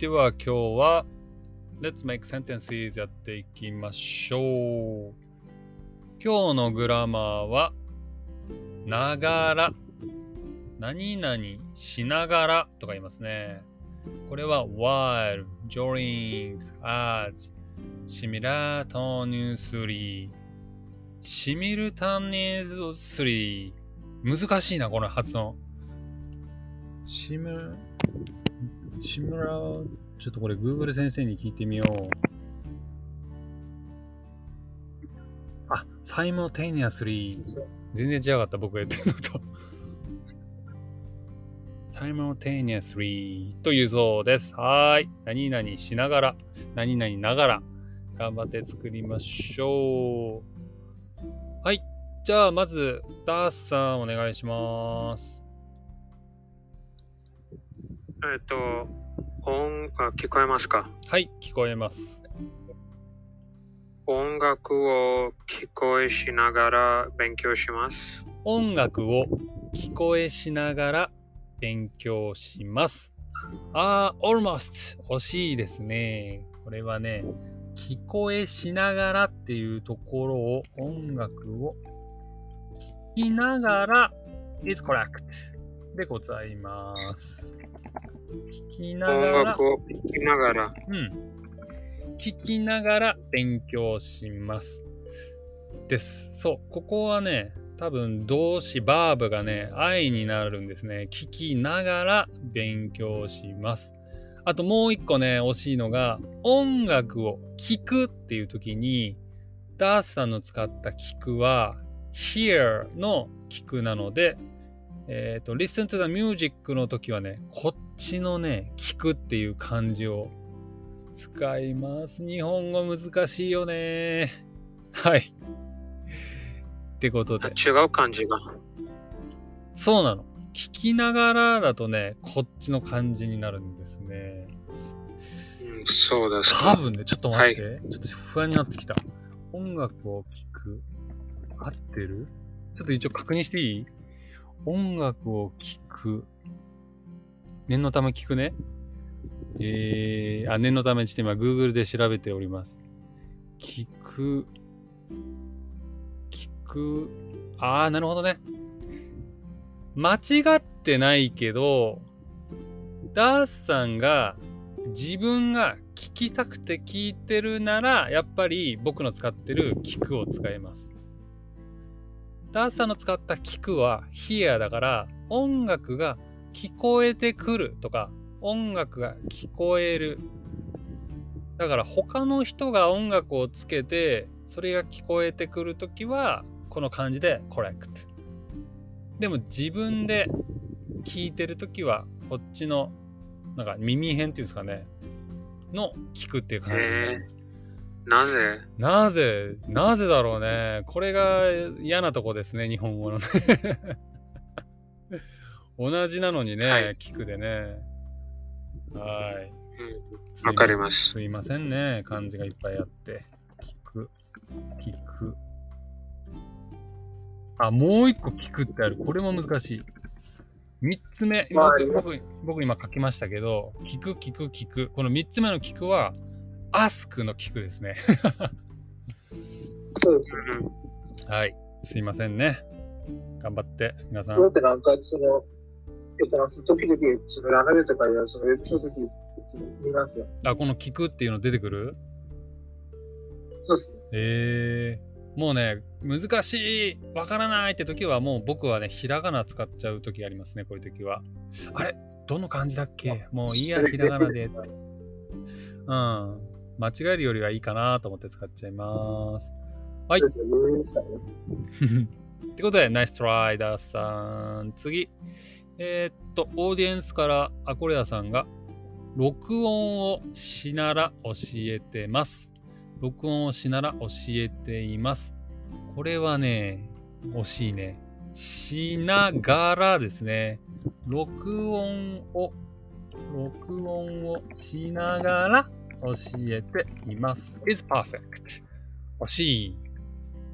では今日は Let's make sentences やっていきましょう。今日のグラマーは、ながら。何々しながらとか言いますね。これは、while, during, as, シミュラートニュースリー。シミルタニュースリー。難しいな、この発音。シム、シムラ、ちょっとこれ Google 先生に聞いてみよう。あ、simultaneously。全然違かった、僕が言ってるのと。simultaneously というそうです。はい。何々しながら、何々ながら、頑張って作りましょう。はい。じゃあ、まず、ダースさん、お願いします。えっと、音あ聞こえますか？はい、聞こえます。音楽を聞こえしながら勉強します。音楽を聞こえしながら勉強します。あー、almost 惜しいですね。これはね、聞こえしながらっていうところを音楽を聞きながら is correct でございます。聞きながら。音楽を聞きながら。うん。聞きながら勉強します。です。そう。ここはね、多分動詞、バーブがね、愛になるんですね。聞きながら勉強します。あともう一個ね、惜しいのが、音楽を聴くっていう時に、ダースさんの使った聞くは、hear の聞くなので、えっ、ー、と、listen to the music の時はね、こっちのね、聞くっていう漢字を使います。日本語難しいよね。はい。ってことで。違う漢字が。そうなの。聞きながらだとね、こっちの漢字になるんですね。うん、そうです、多分ね、ちょっと待って、はい、ちょっと不安になってきた。音楽を聴く。合ってる？ちょっと一応確認していい？音楽を聴く。念のため聞くね。えー、あ、念のためちょっと今 Google で調べております。聞く。聞く。ああ、なるほどね。間違ってないけど、ダースさんが自分が聞きたくて聞いてるなら、やっぱり僕の使ってる聞くを使います。ダースさんの使った聞くは hear だから音楽が聞こえてくるとか音楽が聞こえるだから他の人が音楽をつけてそれが聞こえてくるときはこの漢字で correct でも自分で聞いてるときはこっちのなんか耳辺っていうんですかねの聞くっていう感じになります。なぜ？なぜ？なぜだろうね。これが嫌なとこですね、日本語のね。同じなのにね、はい、聞くでね。はい。わ、うん、かります。すいませんね、漢字がいっぱいあって。聞く、聞く。あ、もう一個聞くってある。これも難しい。三つ目、僕僕僕今書きましたけど、聞く、聞く、聞く。この三つ目の聞くは、アスクの聞くですね。そうですね。はい。すいませんね。頑張って、皆さん。どうやってなんか、その、えっと、時々、その、流れとかいう、その、ウェブ書籍見ますよ。あ、この聞くっていうの出てくる？そうですね。えー、もうね、難しい、わからないって時は、もう僕はね、ひらがな使っちゃう時ありますね、こういう時は。あれ？どの漢字だっけ？もういいや、ひらがなで。うん。間違えるよりはいいかなと思って使っちゃいます。はい。ってことで、ナイストライダーさん。次。えー、っと、オーディエンスからアコレアさんが、録音をしなら教えてます。録音をしなら教えています。これはね、惜しいね。しながらですね。録音を、録音をしながら教えています。is perfect. 惜しい。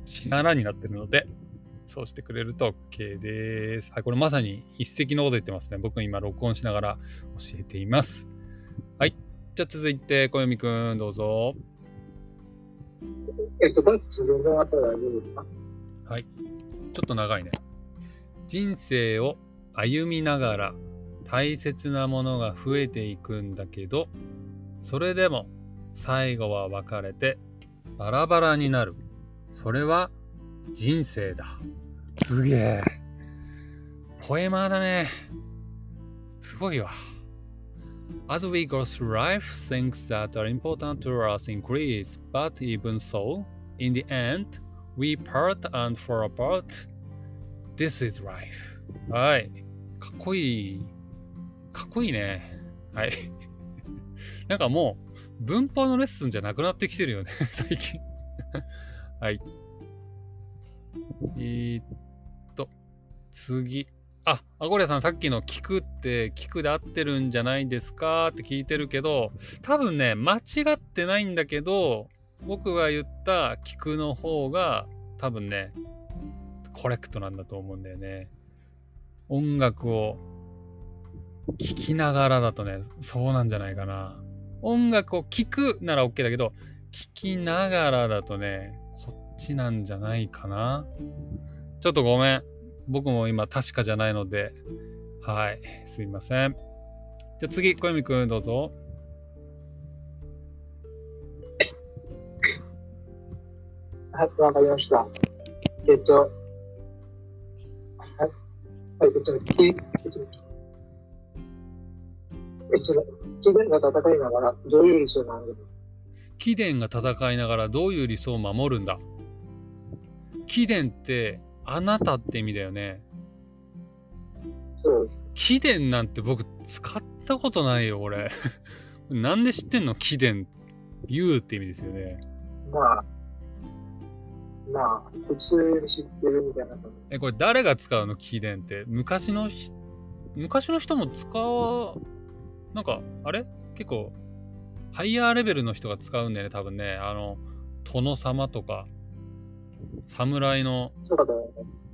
しならになってるので、そうしてくれると OK です。はい、これまさに一石のこと言ってますね。僕今録音しながら教えています。はい。じゃあ続いて、小読くん、どうぞ。えっと、どっちの後はどうですか？はい。ちょっと長いね。人生を歩みながら大切なものが増えていくんだけど、それでも最後は別れてバラバラになる。それは人生だ。すげえ。ポエマーだね。すごいわ。As we go through life, things that are important to us increase, but even so, in the end, we part and fall apart. This is life. はい。かっこいい。かっこいいね。はい。なんかもう、文法のレッスンじゃなくなってきてるよね、最近。はい。えー、っと、次。あ、アゴリアさん、さっきの聞くって、聞くで合ってるんじゃないですかって聞いてるけど、多分ね、間違ってないんだけど、僕が言った聞くの方が、多分ね、コレクトなんだと思うんだよね。音楽を聴きながらだとね、そうなんじゃないかな。音楽を聴くなら OK だけど、聴きながらだとね、こっちなんじゃないかな。ちょっとごめん。僕も今確かじゃないので、はい、すいません。じゃあ次、小泉くんどうぞ。はい、わかりました。えっと、はい、はい、えっと、きえっと、えっと、気分が戦いながら、どういう理想なのか。貴殿が戦いながらどういう理想を守るんだ貴殿ってあなたって意味だよね。そうです。貴殿なんて僕使ったことないよ、俺。なんで知ってんの貴殿。言うって意味ですよね。まあ、まあ、普通に知ってるみたいな感じです。え、これ誰が使うの貴殿って。昔の、昔の人も使わ、なんか、あれ？結構、ハイヤーレベルの人が使うんだよね、多分ね。あの、殿様とか、侍の。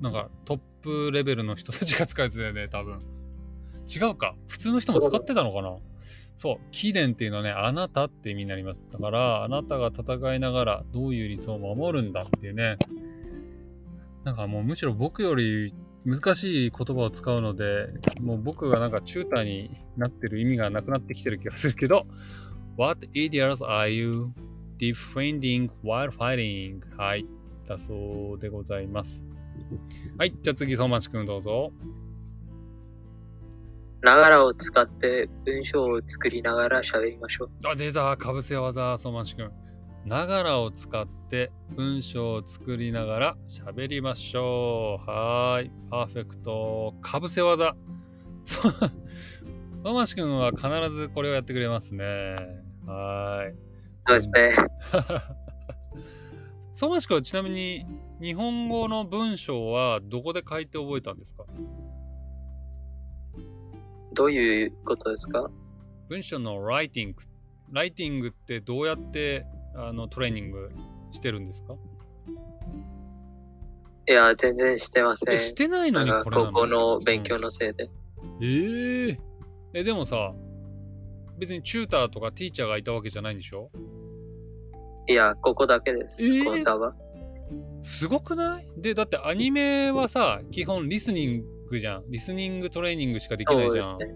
なんかトップレベルの人たちが使うやつだよね、多分。違うか。普通の人も使ってたのかな？そう。貴殿っていうのはね、あなたって意味になります。だから、あなたが戦いながらどういう理想を守るんだっていうね。なんかもうむしろ僕より難しい言葉を使うので、もう僕がなんかチューターになってる意味がなくなってきてる気がするけど、What idiots are you defending while fighting? はい。だそうでございます。はい、じゃあ次、相馬市くんどうぞ。ながらを使って文章を作りながら喋りましょう。あ、出た、かぶせ技、相馬市くん。ながらを使って文章を作りながら喋りましょう。はーい、パーフェクト。かぶせ技。そう、相馬市くんは必ずこれをやってくれますね。はーい。そうですね。相馬市くんはちなみに日本語の文章はどこで書いて覚えたんですか？どういうことですか？文章のライティング。ライティングってどうやってあのトレーニングしてるんですか？いや、全然してません。え、してないのにこれ高校の勉強のせいで。えーえ、でもさ、別にチューターとかティーチャーがいたわけじゃないんでしょ？いや、ここだけです。えーコンサバ。すごくない？で、だってアニメはさ、基本リスニングじゃん。リスニングトレーニングしかできないじゃん。そうね。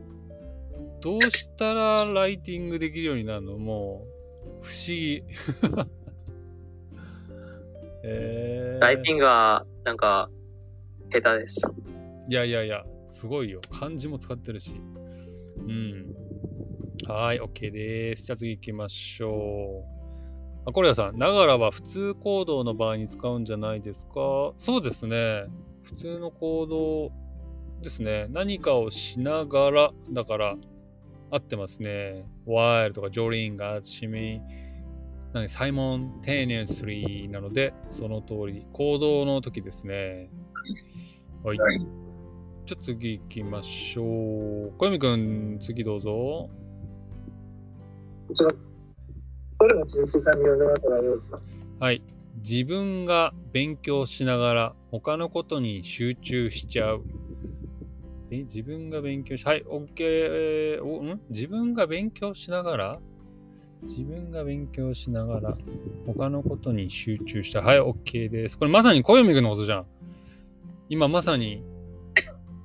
どうしたらライティングできるようになるの？もう、不思議。えー、ライティングはなんか下手です。いやいやいや、すごいよ。漢字も使ってるし。うん。はーい、OK です。じゃあ次行きましょう。あ、コレアさん、ながらは普通行動の場合に使うんじゃないですか？そうですね。普通の行動ですね。何かをしながら、だから、合ってますね。while とか during がしみ、何、サイモン tenuously なので、その通り、行動の時ですね。はい。はいじゃあ次行きましょう。小泉くん、次どうぞ。こちら、これも人生さんに読んでもらったらどうですか？はい。自分が勉強しながら他のことに集中しちゃう。え、自分が勉強し、はい、OK。おん？自分が勉強しながら自分が勉強しながら他のことに集中した。はい、OK です。これまさに小読みくんのことじゃん。今まさに、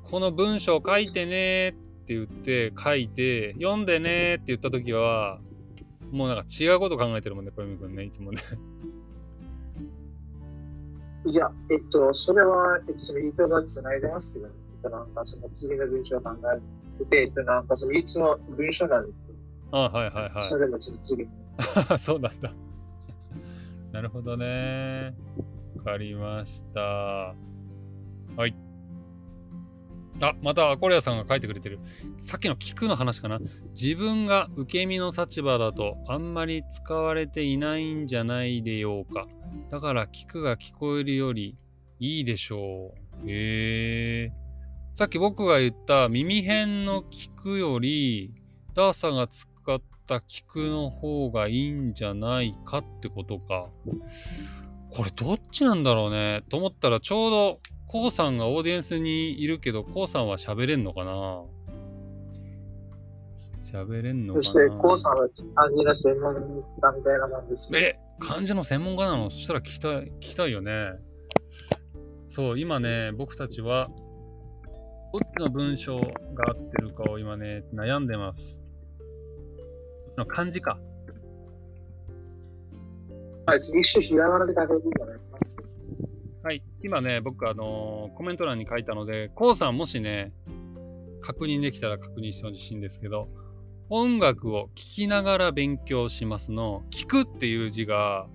この文章書いてねって言って書いて、読んでねって言ったときは、もうなんか違うこと考えてるもんね、小読みくんね、いつもね。いや、えっと、それは、えっと、その糸がつないでますけど、えっと、なんかその次の文章を考えて、えっと、なんかそのいつも文章なんで、あはいはいはい。それもちょっと次。そうなんだ。なるほどね。わかりました。はい。あ、またアコレアさんが書いてくれてる。さっきの聞くの話かな。自分が受け身の立場だとあんまり使われていないんじゃないでようか。だから聞くが聞こえるよりいいでしょう。へえ。さっき僕が言った耳辺の聞くより、ダーさんが使った聞くの方がいいんじゃないかってことか。これどっちなんだろうね。と思ったらちょうどコウさんがオーディエンスにいるけど、コウさんは喋れんのかな喋れんのかなそして、コウさんは漢字の専門家みたいなもんですえ漢字の専門家なの？そしたら聞きたい聞きたいよね。そう、今ね、僕たちは、どっちの文章が合ってるかを今ね、悩んでます。の漢字か。はい、一種ひらがなで書けるんじゃないですか。はい、今ね、僕、あのーコメント欄に書いたので、コウさんもしね、確認できたら確認してほしいんですけど、音楽を聴きながら勉強しますの、聞くっていう字が、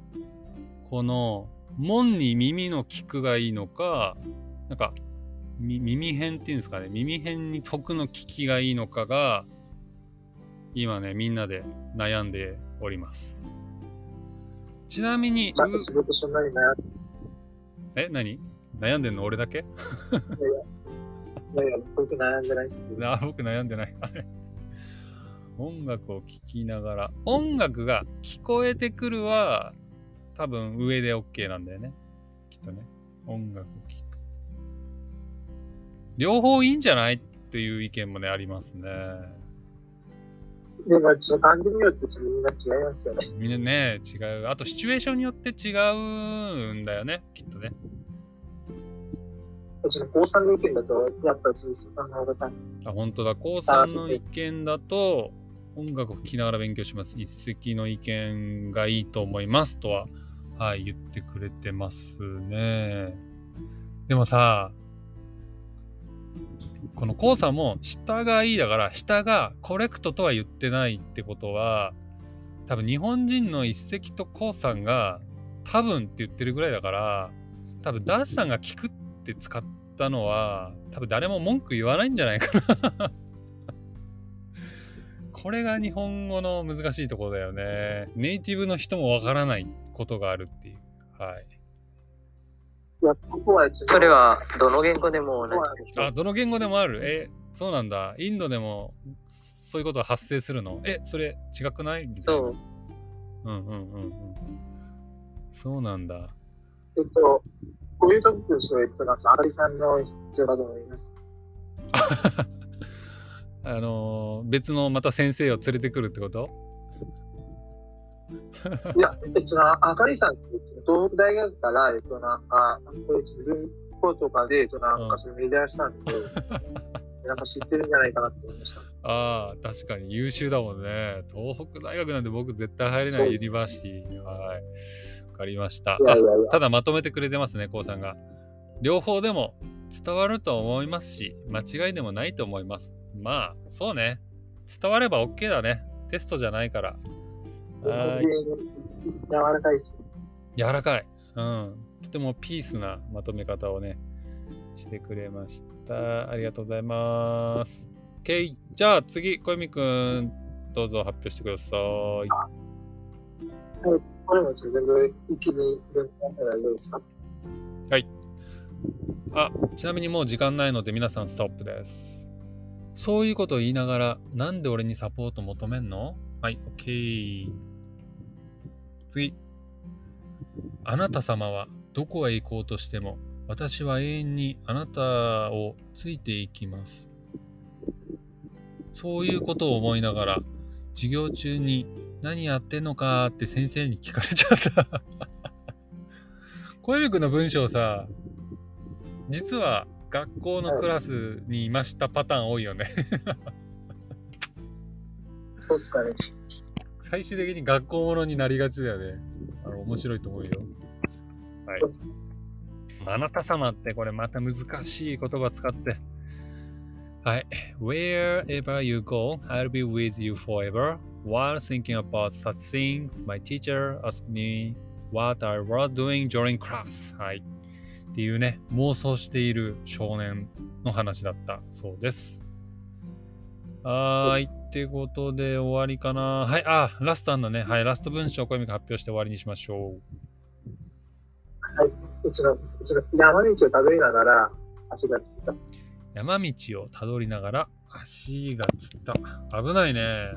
この、門に耳の聞くがいいのか、なんか、み耳辺っていうんですかね、耳辺に徳の聞きがいいのかが、今ね、みんなで悩んでおります。ちなみに、まあ、う僕そんなに悩んでえ、何？悩んでんの俺だけ？いやいや、僕悩んでないです僕悩んでない。あれ音楽を聴きながら、音楽が聞こえてくるは、多分上で OK なんだよね。きっとね。音楽を聴く。両方いいんじゃない？っていう意見もね、ありますね。でも、ちょっと漢字によってみんな違いますよね。みんなね、違う。あと、シチュエーションによって違うんだよね。きっとね。高さんの意見だと、やっぱり鈴木さんの方が単あ、本当だ。高さんの意見だと、音楽を聴きながら勉強します。一石の意見がいいと思いますとは、はい、言ってくれてますね。でもさ、このコウさんも下がいいだから、下がコレクトとは言ってないってことは、多分日本人の一石とコウさんが多分って言ってるぐらいだから、多分ダースさんが聞くって使ったのは、多分誰も文句言わないんじゃないかな。これが日本語の難しいところだよね。ネイティブの人もわからないことがあるっていう。はい。それはどの言語でも同じですあ、どの言語でもある？え、そうなんだ。インドでもそういうことが発生するの？え、それ違くない？みたいなそう。うんうんうんうん。そうなんだ。えっと、こういう時として、えっと、なんか、あかりさんの必要だと思います？あのー別のまた先生を連れてくるってこと？いや、えっと、あかりさんって、東北大学から、えっと、なんか、こういう文法とかで、えっと、なんか、それメジャーしたんで、なんか知ってるんじゃないかなって思いました。ああ、確かに優秀だもんね。東北大学なんて僕絶対入れない university。はい。わかりました。あいやいやいや、ただまとめてくれてますね、こうさんが。両方でも伝わると思いますし、間違いでもないと思います。まあ、そうね。伝われば OK だね。テストじゃないから。はーい。柔らかいっす。柔らかい。うん。とてもピースなまとめ方をね、してくれました。ありがとうございます。OK。じゃあ次、小泉くん、どうぞ発表してください。これもちょっと全部一気に文法ったらどうですか？あ、ちなみにもう時間ないので皆さんストップです。そういうことを言いながら、なんで俺にサポート求めんの？はい、OK。次。あなた様はどこへ行こうとしても、私は永遠にあなたをついていきます。そういうことを思いながら、授業中に何やってんのかって先生に聞かれちゃった。小指くんの文章さ、実は学校のクラスにいましたパターン多いよね。そうっすかね。最終的に学校ものになりがちだよね。あの面白いと思うよ。はい。あなた様ってこれまた難しい言葉使って。はい。Wherever you go, I'll be with you forever. While thinking about such things, my teacher asked me what I was doing during class. はい。っていうね、妄想している少年の話だったそうです。はーい。ってことで終わりかな。はい。あ、ラストあんだね。はい。ラスト文章を小読み発表して終わりにしましょう。うちの、うちの山道をたどりながら足がつった。山道をたどりながら足がつった。危ないね。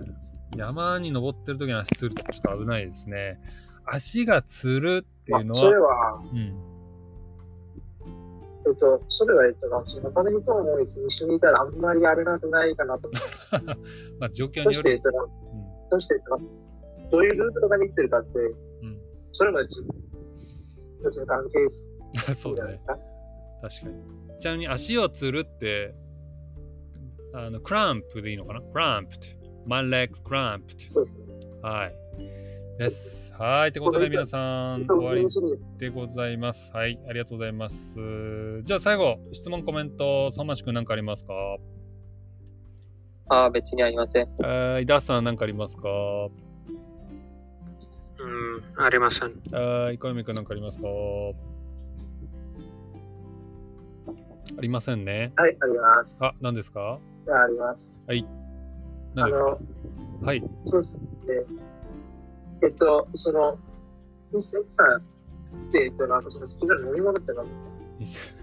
山に登ってる時に足つるとちょっと危ないですね。足がつるっていうのそれは、は、うん。えっと、それは、えっと、その他の人も一緒にいたらあんまりやれなくないかなと思って。まあ状況そして、えによるっ。と、そして、えっとどういうルートとかに行ってるかって、うん。それも一一つの関係性うん、そうだねじゃないで。すか。確かに。ちなみに足をつるって、あの、クランプでいいのかな？クランプ My legs cramped. そうですね。はい。です。はい。ってことで皆さん、終わりです。でございます。はい、ありがとうございます。じゃあ最後、質問、コメント、相馬市くん何かありますか？ああ、別にありません。はい、ダースさん何かありますか？うん、ありません。はい、小泉くん何かありますか？ありませんね。はい、あります。あ、何ですか？じゃあ、あります。何あですか？の、はい。そうですね。えっと、その、さんって、えっと、なんかその好きな飲み物って何ですか？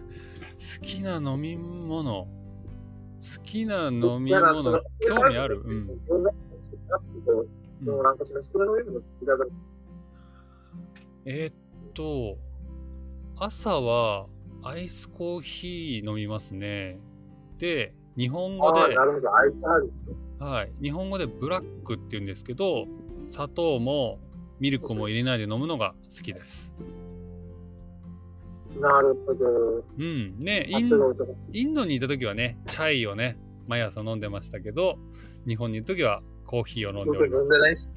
好きな飲み物？好きな飲み物？の興味ある？うん。えーっと、朝はアイスコーヒー飲みますね。で、日本語で。はい、日本語でブラックって言うんですけど、砂糖もミルクも入れないで飲むのが好きです。なるほど。うん。ね、イさン。インドにいた時はね、チャイをね、毎朝飲んでましたけど、日本にいる時はコーヒーを飲んでおります。僕飲んでないっす。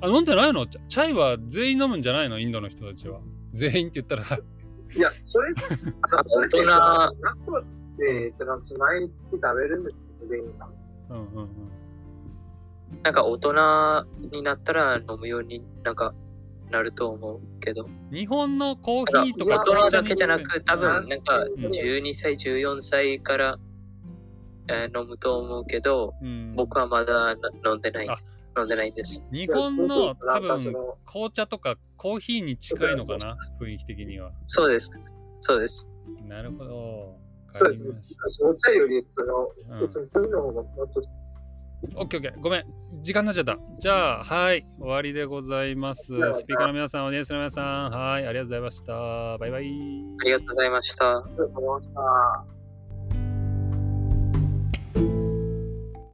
あ、飲んでないの？チャイは全員飲むんじゃないの？インドの人たちは。全員って言ったら、いや、それ、あのそれって、毎日食べるんですよ、全員が。うんうんうん。なんか大人になったら飲むようになんかなると思うけど。日本のコーヒーとかか大人だけじゃなく多分なんかうん12歳、14歳から、えー飲むと思うけど、うん、僕はまだな飲んでないあ。飲んでないんです。日本の多分の紅茶とかコーヒーに近いのかな？雰囲気的には。そうです。そうです。なるほど。そうですねわかりまし。お茶より、その、うん別にそういうのももっとたオッケーオッケー。ごめん。時間になっちゃった。じゃあ、はい。終わりでございます。スピーカーの皆さん、オーディエンスの皆さん、はい。ありがとうございました。バイバイ。ありがとうございました。お疲れ様でした。